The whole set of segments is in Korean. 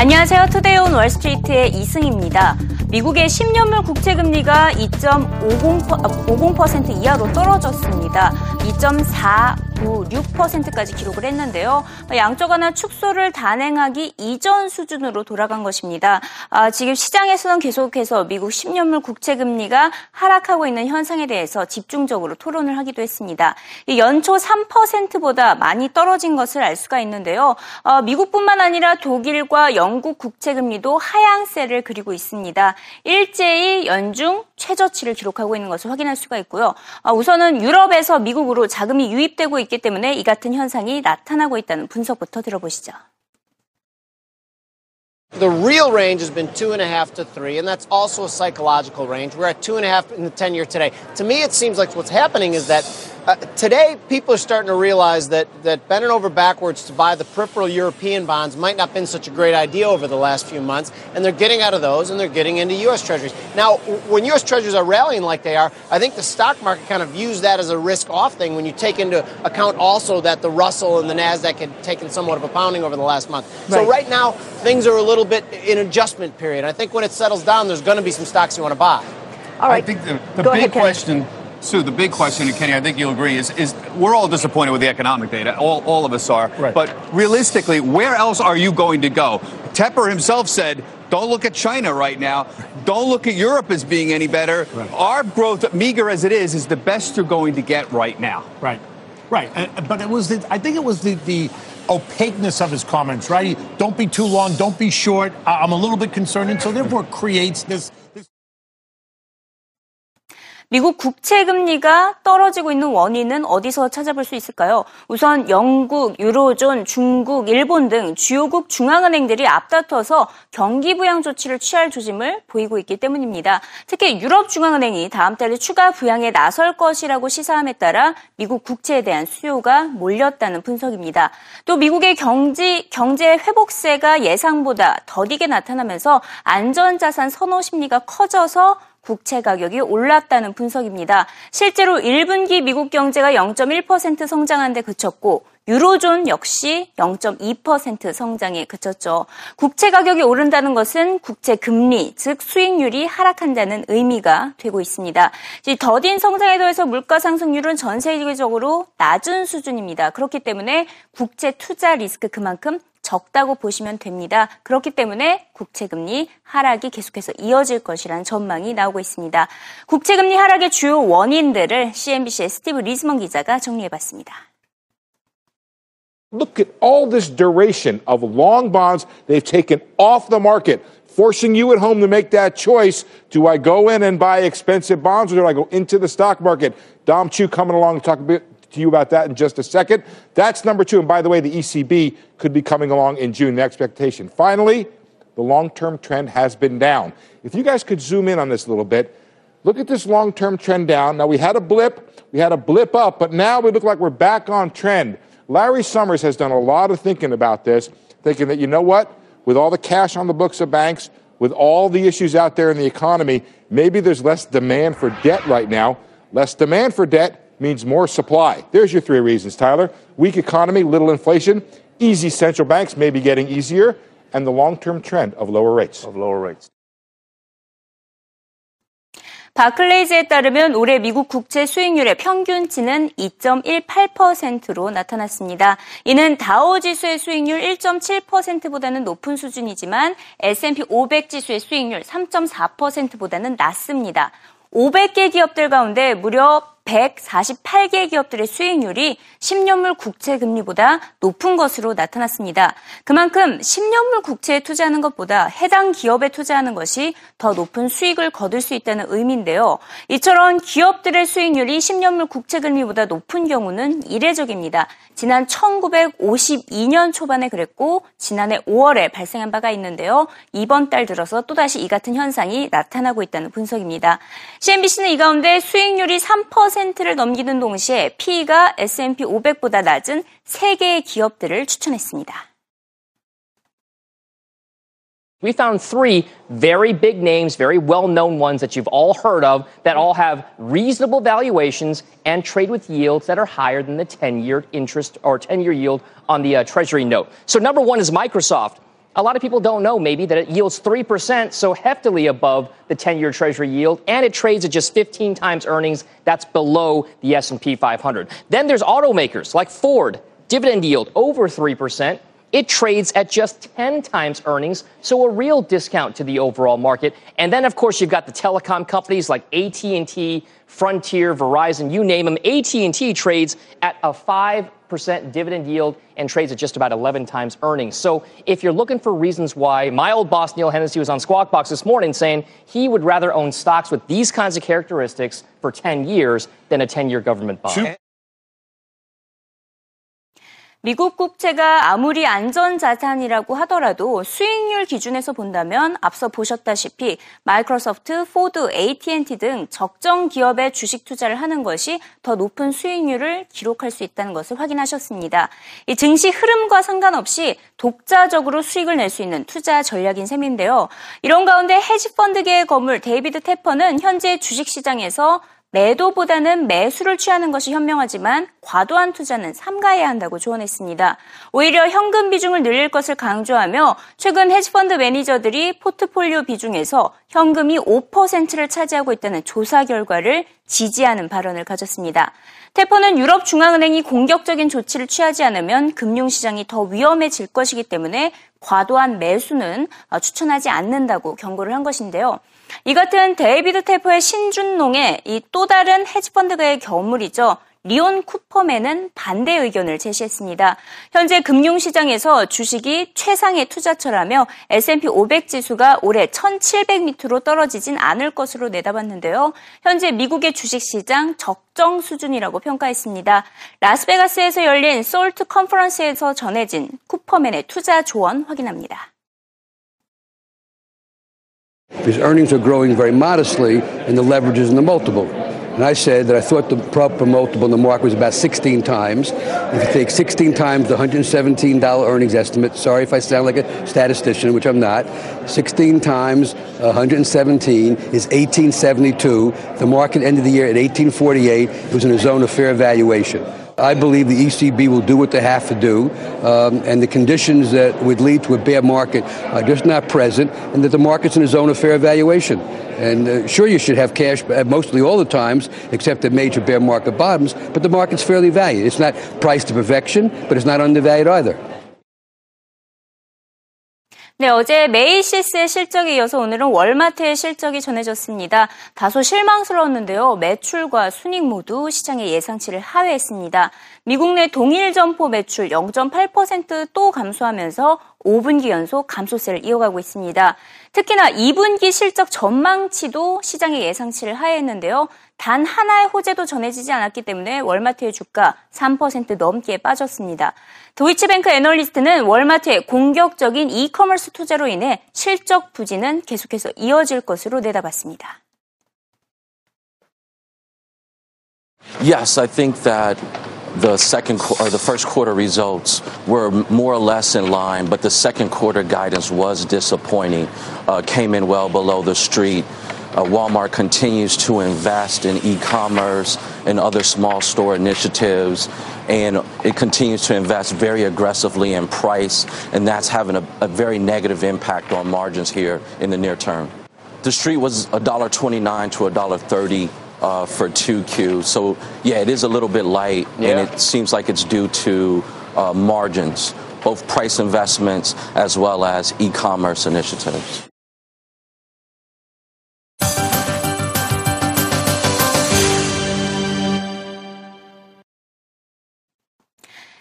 안녕하세요. Today on Wall Street의 이승입니다. 미국의 10년물 국채 금리가 2.50% 이하로 떨어졌습니다. 2.496%까지 기록을 했는데요. 양적 완화 축소를 단행하기 이전 수준으로 돌아간 것입니다. 아, 지금 시장에서는 계속해서 미국 10년물 국채 금리가 하락하고 있는 현상에 대해서 집중적으로 토론을 하기도 했습니다. 연초 3%보다 많이 떨어진 것을 알 수가 있는데요. 어, 미국뿐만 아니라 독일과 영국 국채 금리도 하향세를 그리고 있습니다. 일제히 연중 최저치를 기록하고 있는 것을 확인할 수가 있고요. 아, 우선은 유럽에서 미국으로 자금이 유입되고 있기 때문에 이 같은 현상이 나타나고 있다는 분석부터 들어보시죠. The real range has been two and a half to three, and that's also a psychological range. We're at two and a half in the 10 year today. To me, it seems like what's happening is that uh, today people are starting to realize that, that bending over backwards to buy the peripheral European bonds might not have been such a great idea over the last few months, and they're getting out of those and they're getting into U.S. Treasuries. Now, when U.S. Treasuries are rallying like they are, I think the stock market kind of views that as a risk off thing when you take into account also that the Russell and the NASDAQ had taken somewhat of a pounding over the last month. Right. So, right now, things are a little bit in adjustment period. I think when it settles down, there's going to be some stocks you want to buy. All right. I think the, the big ahead, question. Sue, the big question, and Kenny, I think you'll agree, is, is we're all disappointed with the economic data. All, all of us are. Right. But realistically, where else are you going to go? Tepper himself said, don't look at China right now. Don't look at Europe as being any better. Right. Our growth, meager as it is, is the best you're going to get right now. Right. Right. Uh, but it was the, I think it was the, the opaqueness of his comments, right? Don't be too long, don't be short. I'm a little bit concerned, and so therefore creates this. 미국 국채 금리가 떨어지고 있는 원인은 어디서 찾아볼 수 있을까요? 우선 영국, 유로존, 중국, 일본 등 주요국 중앙은행들이 앞다퉈서 경기 부양 조치를 취할 조짐을 보이고 있기 때문입니다. 특히 유럽 중앙은행이 다음 달에 추가 부양에 나설 것이라고 시사함에 따라 미국 국채에 대한 수요가 몰렸다는 분석입니다. 또 미국의 경제 경제 회복세가 예상보다 더디게 나타나면서 안전자산 선호 심리가 커져서 국채 가격이 올랐다는 분석입니다. 실제로 1분기 미국 경제가 0.1% 성장한 데 그쳤고 유로존 역시 0.2% 성장에 그쳤죠. 국채 가격이 오른다는 것은 국채 금리, 즉 수익률이 하락한다는 의미가 되고 있습니다. 더딘 성장에 더해서 물가 상승률은 전 세계적으로 낮은 수준입니다. 그렇기 때문에 국채 투자 리스크 그만큼 적다고 보시면 됩니다. 그렇기 때문에 국채금리 하락이 계속해서 이어질 것이라는 전망이 나오고 있습니다. 국채금리 하락의 주요 원인들을 CNBC의 스티브 리즈먼 기자가 정리해봤습니다. Look at all this duration of long bonds they've taken off the market, forcing you at home to make that choice. Do I go in and buy expensive bonds or do I go into the stock market? Dom Chu coming along to talk a bit to you about that in just a second. That's number two. And by the way, the ECB could be coming along in June, the expectation. Finally, the long term trend has been down. If you guys could zoom in on this a little bit, look at this long term trend down. Now, we had a blip, we had a blip up, but now we look like we're back on trend. Larry Summers has done a lot of thinking about this, thinking that, you know what, with all the cash on the books of banks, with all the issues out there in the economy, maybe there's less demand for debt right now. Less demand for debt means more supply. There's your three reasons, Tyler. Weak economy, little inflation, easy central banks may be getting easier, and the long-term trend of lower rates. Of lower rates. 바클레이즈에 따르면 올해 미국 국채 수익률의 평균치는 2.18%로 나타났습니다. 이는 다우 지수의 수익률 1.7%보다는 높은 수준이지만 S&P 500 지수의 수익률 3.4%보다는 낮습니다. 500개 기업들 가운데 무려 148개 기업들의 수익률이 10년물 국채 금리보다 높은 것으로 나타났습니다. 그만큼 10년물 국채에 투자하는 것보다 해당 기업에 투자하는 것이 더 높은 수익을 거둘 수 있다는 의미인데요. 이처럼 기업들의 수익률이 10년물 국채 금리보다 높은 경우는 이례적입니다. 지난 1952년 초반에 그랬고 지난해 5월에 발생한 바가 있는데요. 이번 달 들어서 또다시 이 같은 현상이 나타나고 있다는 분석입니다. CNBC는 이 가운데 수익률이 3% 10%를 넘기는 동시에 P가 S&P 500보다 낮은 3개의 기업들을 추천했습니다. We found three very big names, very well known ones that you've all heard of, that all have reasonable valuations and trade with yields that are higher than the 10 year interest or 10 year yield on the uh, Treasury note. So, number one is Microsoft. a lot of people don't know maybe that it yields 3%, so heftily above the 10-year treasury yield, and it trades at just 15 times earnings. That's below the S&P 500. Then there's automakers like Ford, dividend yield over 3%. It trades at just 10 times earnings, so a real discount to the overall market. And then, of course, you've got the telecom companies like AT&T, Frontier, Verizon, you name them. AT&T trades at a 5% dividend yield and trades at just about 11 times earnings. So if you're looking for reasons why, my old boss Neil Hennessy was on Squawk Box this morning saying he would rather own stocks with these kinds of characteristics for 10 years than a 10-year government bond. 미국 국채가 아무리 안전자산이라고 하더라도 수익률 기준에서 본다면 앞서 보셨다시피 마이크로소프트, 포드, AT&T 등 적정 기업에 주식 투자를 하는 것이 더 높은 수익률을 기록할 수 있다는 것을 확인하셨습니다. 이 증시 흐름과 상관없이 독자적으로 수익을 낼 수 있는 투자 전략인 셈인데요. 이런 가운데 헤지펀드계의 거물 데이비드 테퍼는 현재 주식시장에서 매도보다는 매수를 취하는 것이 현명하지만 과도한 투자는 삼가해야 한다고 조언했습니다. 오히려 현금 비중을 늘릴 것을 강조하며 최근 헤지펀드 매니저들이 포트폴리오 비중에서 현금이 5%를 차지하고 있다는 조사 결과를 지지하는 발언을 가졌습니다. 테퍼는 유럽 중앙은행이 공격적인 조치를 취하지 않으면 금융시장이 더 위험해질 것이기 때문에 과도한 매수는 추천하지 않는다고 경고를 한 것인데요. 이 같은 데이비드 테퍼의 신중론에 이 또 다른 헤지펀드계의 거물이죠. 리온 쿠퍼맨은 반대 의견을 제시했습니다. 현재 금융시장에서 주식이 최상의 투자처라며 S&P 500 지수가 올해 1700밑으로 떨어지진 않을 것으로 내다봤는데요. 현재 미국의 주식시장 적정 수준이라고 평가했습니다. 라스베가스에서 열린 솔트 컨퍼런스에서 전해진 쿠퍼맨의 투자 조언 확인합니다. His earnings are growing very modestly, and the leverage is in the multiple. And I said that I thought the proper multiple in the market was about 16 times. If you take 16 times the $117 earnings estimate, sorry if I sound like a statistician, which I'm not, 16 times 117 is 1872. The market ended the year at 1848. It was in a zone of fair valuation. I believe the ECB will do what they have to do, um, and the conditions that would lead to a bear market are just not present, and that the market's in a zone of fair valuation. And uh, sure, you should have cash uh, mostly all the times, except at major bear market bottoms, but the market's fairly valued. It's not priced to perfection, but it's not undervalued either. 네, 어제 메이시스의 실적에 이어서 오늘은 월마트의 실적이 전해졌습니다. 다소 실망스러웠는데요. 매출과 순익 모두 시장의 예상치를 하회했습니다. 미국 내 동일 점포 매출 0.8%또 감소하면서 5분기 연속 감소세를 이어가고 있습니다. 특히나 2분기 실적 전망치도 시장의 예상치를 하회했는데요. 단 하나의 호재도 전해지지 않았기 때문에 월마트의 주가 3% 넘게 빠졌습니다. 도이치뱅크 애널리스트는 월마트의 공격적인 이커머스 투자로 인해 실적 부진은 계속해서 이어질 것으로 내다봤습니다. Yes, I think that the second or the first quarter results were more or less in line, but the second quarter guidance was disappointing. Uh, came in well below the street. Uh, Walmart continues to invest in e-commerce and other small store initiatives, and it continues to invest very aggressively in price, and that's having a, a very negative impact on margins here in the near term. The street was $1.29 to $1.30 uh, for 2Q. So, yeah, it is a little bit light, yeah. and it seems like it's due to uh, margins, both price investments as well as e commerce initiatives.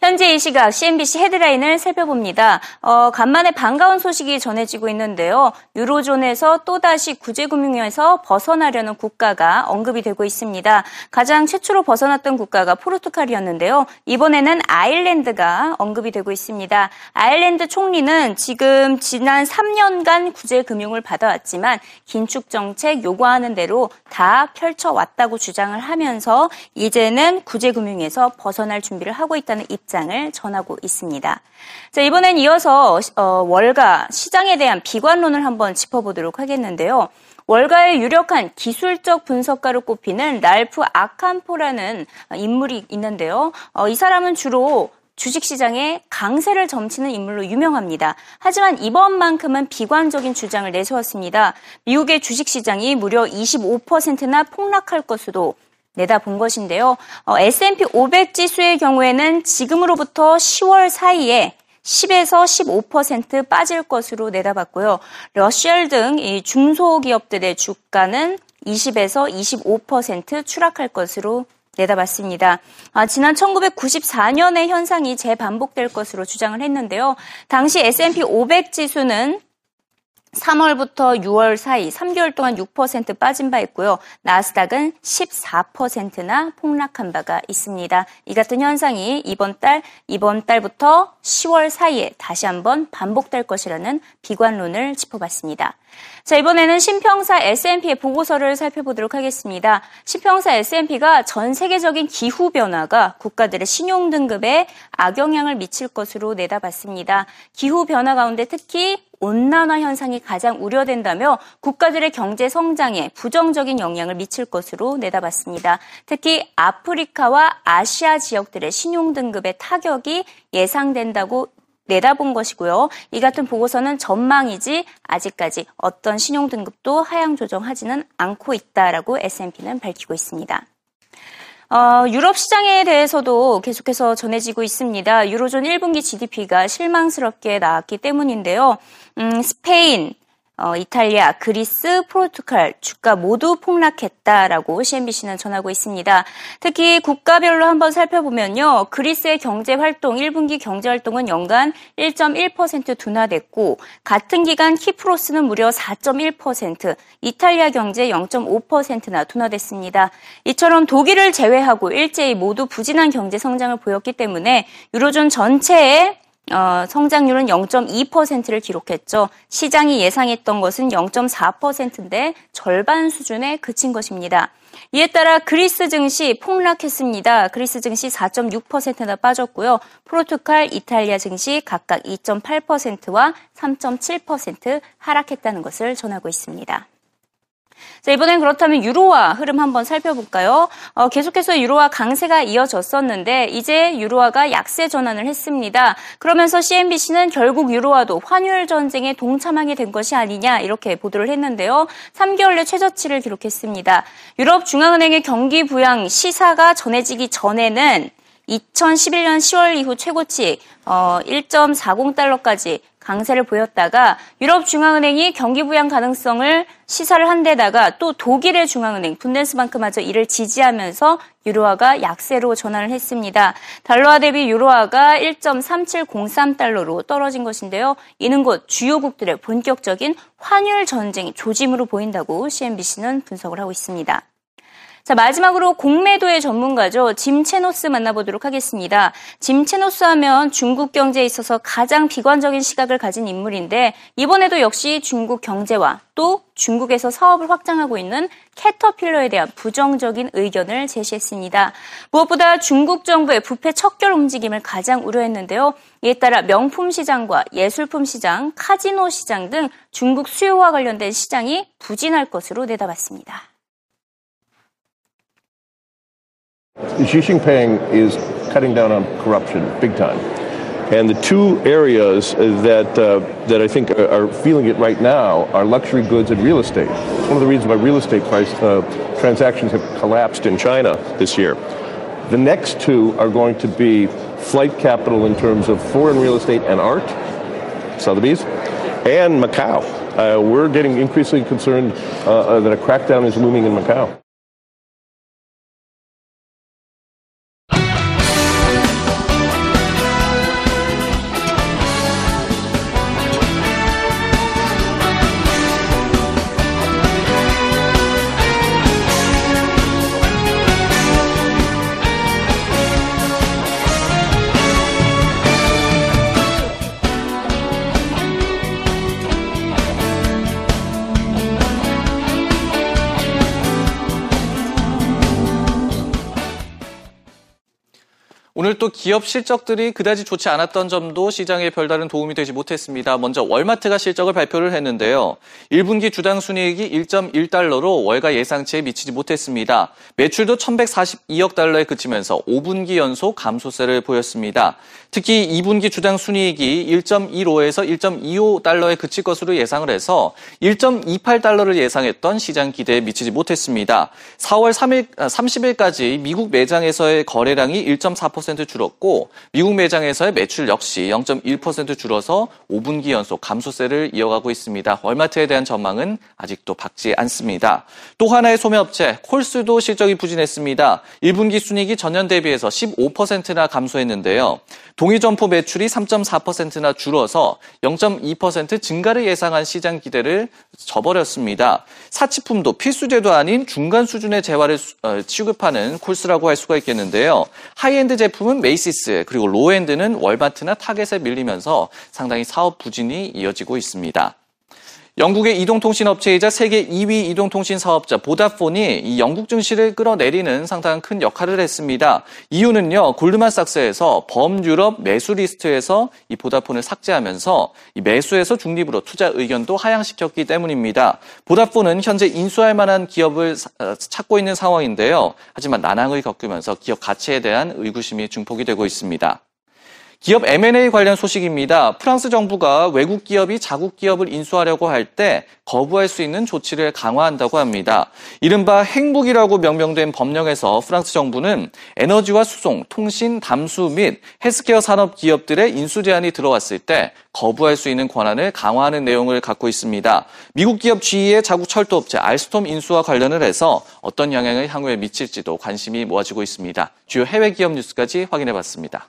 현재 이 시각 CNBC 헤드라인을 살펴봅니다. 어, 간만에 반가운 소식이 전해지고 있는데요. 유로존에서 또다시 구제금융에서 벗어나려는 국가가 언급이 되고 있습니다. 가장 최초로 벗어났던 국가가 포르투갈이었는데요. 이번에는 아일랜드가 언급이 되고 있습니다. 아일랜드 총리는 지금 지난 3년간 구제금융을 받아왔지만 긴축 정책 요구하는 대로 다 펼쳐왔다고 주장을 하면서 이제는 구제금융에서 벗어날 준비를 하고 있다는 입장 입장을 전하고 있습니다. 자, 이번엔 이어서 어, 월가 시장에 대한 비관론을 한번 짚어보도록 하겠는데요. 월가의 유력한 기술적 분석가로 꼽히는 랄프 아캄포라는 인물이 있는데요. 어, 이 사람은 주로 주식시장에 강세를 점치는 인물로 유명합니다. 하지만 이번만큼은 비관적인 주장을 내세웠습니다. 미국의 주식시장이 무려 25%나 폭락할 것으로 내다본 것인데요. 어, S&P 500 지수의 경우에는 지금으로부터 10월 사이에 10에서 15% 빠질 것으로 내다봤고요. 러시엘 등 중소기업들의 주가는 20에서 25% 추락할 것으로 내다봤습니다. 아, 지난 1994년의 현상이 재반복될 것으로 주장을 했는데요. 당시 S&P 500 지수는 3월부터 6월 사이 3개월 동안 6% 빠진 바 있고요. 나스닥은 14%나 폭락한 바가 있습니다. 이 같은 현상이 이번 달, 이번 달부터 10월 사이에 다시 한번 반복될 것이라는 비관론을 짚어봤습니다. 자, 이번에는 신평사 S&P의 보고서를 살펴보도록 하겠습니다. 신평사 S&P가 전 세계적인 기후 변화가 국가들의 신용 등급에 악영향을 미칠 것으로 내다봤습니다. 기후 변화 가운데 특히 온난화 현상이 가장 우려된다며 국가들의 경제 성장에 부정적인 영향을 미칠 것으로 내다봤습니다. 특히 아프리카와 아시아 지역들의 신용 등급의 타격이 예상된다고 내다본 것이고요. 이 같은 보고서는 전망이지 아직까지 어떤 신용 등급도 하향 조정하지는 않고 있다라고 S&P는 밝히고 있습니다. 어, 유럽 시장에 대해서도 계속해서 전해지고 있습니다. 유로존 1분기 GDP가 실망스럽게 나왔기 때문인데요. 음, 스페인, 어, 이탈리아, 그리스, 포르투갈 주가 모두 폭락했다라고 CNBC는 전하고 있습니다. 특히 국가별로 한번 살펴보면요. 그리스의 경제 활동 1분기 경제 활동은 연간 1.1% 둔화됐고 같은 기간 키프로스는 무려 4.1%, 이탈리아 경제 0.5%나 둔화됐습니다. 이처럼 독일을 제외하고 일제히 모두 부진한 경제 성장을 보였기 때문에 유로존 전체의 어, 성장률은 0.2%를 기록했죠. 시장이 예상했던 것은 0.4%인데 절반 수준에 그친 것입니다. 이에 따라 그리스 증시 폭락했습니다. 그리스 증시 4.6%나 빠졌고요. 포르투갈, 이탈리아 증시 각각 2.8%와 3.7% 하락했다는 것을 전하고 있습니다. 자, 이번엔 그렇다면 유로화 흐름 한번 살펴볼까요? 어, 계속해서 유로화 강세가 이어졌었는데 이제 유로화가 약세 전환을 했습니다. 그러면서 CNBC는 결국 유로화도 환율 전쟁에 동참하게 된 것이 아니냐 이렇게 보도를 했는데요. 3개월 내 최저치를 기록했습니다. 유럽 중앙은행의 경기 부양 시사가 전해지기 전에는 2011년 10월 이후 최고치 어, 1.40달러까지 강세를 보였다가 유럽 중앙은행이 경기 부양 가능성을 시사를 한 데다가 또 독일의 중앙은행 분덴스방크마저 이를 지지하면서 유로화가 약세로 전환을 했습니다. 달러화 대비 유로화가 1.3703달러로 떨어진 것인데요. 이는 곧 주요국들의 본격적인 환율 전쟁 조짐으로 보인다고 CNBC는 분석을 하고 있습니다. 자, 마지막으로 공매도의 전문가죠. 짐 체노스 만나보도록 하겠습니다. 짐 체노스 하면 중국 경제에 있어서 가장 비관적인 시각을 가진 인물인데 이번에도 역시 중국 경제와 또 중국에서 사업을 확장하고 있는 캐터필러에 대한 부정적인 의견을 제시했습니다. 무엇보다 중국 정부의 부패 척결 움직임을 가장 우려했는데요. 이에 따라 명품 시장과 예술품 시장, 카지노 시장 등 중국 수요와 관련된 시장이 부진할 것으로 내다봤습니다. Xi Jinping is cutting down on corruption big time. And the two areas that, uh, that I think are, feeling it right now are luxury goods and real estate. It's one of the reasons why real estate price uh, transactions have collapsed in China this year. The next two are going to be flight capital in terms of foreign real estate and art, Sotheby's, and Macau. Uh, we're getting increasingly concerned uh, uh, that a crackdown is looming in Macau. 또 기업 실적들이 그다지 좋지 않았던 점도 시장에 별다른 도움이 되지 못했습니다. 먼저 월마트가 실적을 발표를 했는데요. 1분기 주당 순이익이 1.1달러로 월가 예상치에 미치지 못했습니다. 매출도 1,142억 달러에 그치면서 5분기 연속 감소세를 보였습니다. 특히 2분기 주당 순이익이 1.15에서 1.25달러에 그칠 것으로 예상을 해서 1.28달러를 예상했던 시장 기대에 미치지 못했습니다. 4월 3일, 30일까지 미국 매장에서의 거래량이 1.4% 줄었고 미국 매장에서의 매출 역시 0.1% 줄어서 5분기 연속 감소세를 이어가고 있습니다. 월마트에 대한 전망은 아직도 밝지 않습니다. 또 하나의 소매업체 콜스도 실적이 부진했습니다. 1분기 순이익이 전년 대비해서 15%나 감소했는데요. 동의점포 매출이 3.4%나 줄어서 0.2% 증가를 예상한 시장 기대를 저버렸습니다. 사치품도 필수재도 아닌 중간 수준의 재화를 어, 취급하는 콜스라고 할 수가 있겠는데요. 하이엔드 제품은 메이시스 그리고 low-end는 월마트나 타겟에 밀리면서 상당히 사업 부진이 이어지고 있습니다. 영국의 이동통신 업체이자 세계 2위 이동통신 사업자 보다폰이 이 영국 증시를 끌어내리는 상당한 큰 역할을 했습니다. 이유는요, 골드만삭스에서 범유럽 매수 리스트에서 이 보다폰을 삭제하면서 이 매수에서 중립으로 투자 의견도 하향시켰기 때문입니다. 보다폰은 현재 인수할 만한 기업을 어, 찾고 있는 상황인데요. 하지만 난항을 겪으면서 기업 가치에 대한 의구심이 증폭이 되고 있습니다. 기업 M&A 관련 소식입니다. 프랑스 정부가 외국 기업이 자국 기업을 인수하려고 할 때 거부할 수 있는 조치를 강화한다고 합니다. 이른바 행복이라고 명명된 법령에서 프랑스 정부는 에너지와 수송, 통신, 담수 및 헬스케어 산업 기업들의 인수 제한이 들어왔을 때 거부할 수 있는 권한을 강화하는 내용을 갖고 있습니다. 미국 기업 GE의 자국 철도업체 알스톰 인수와 관련을 해서 어떤 영향을 향후에 미칠지도 관심이 모아지고 있습니다. 주요 해외 기업 뉴스까지 확인해 봤습니다.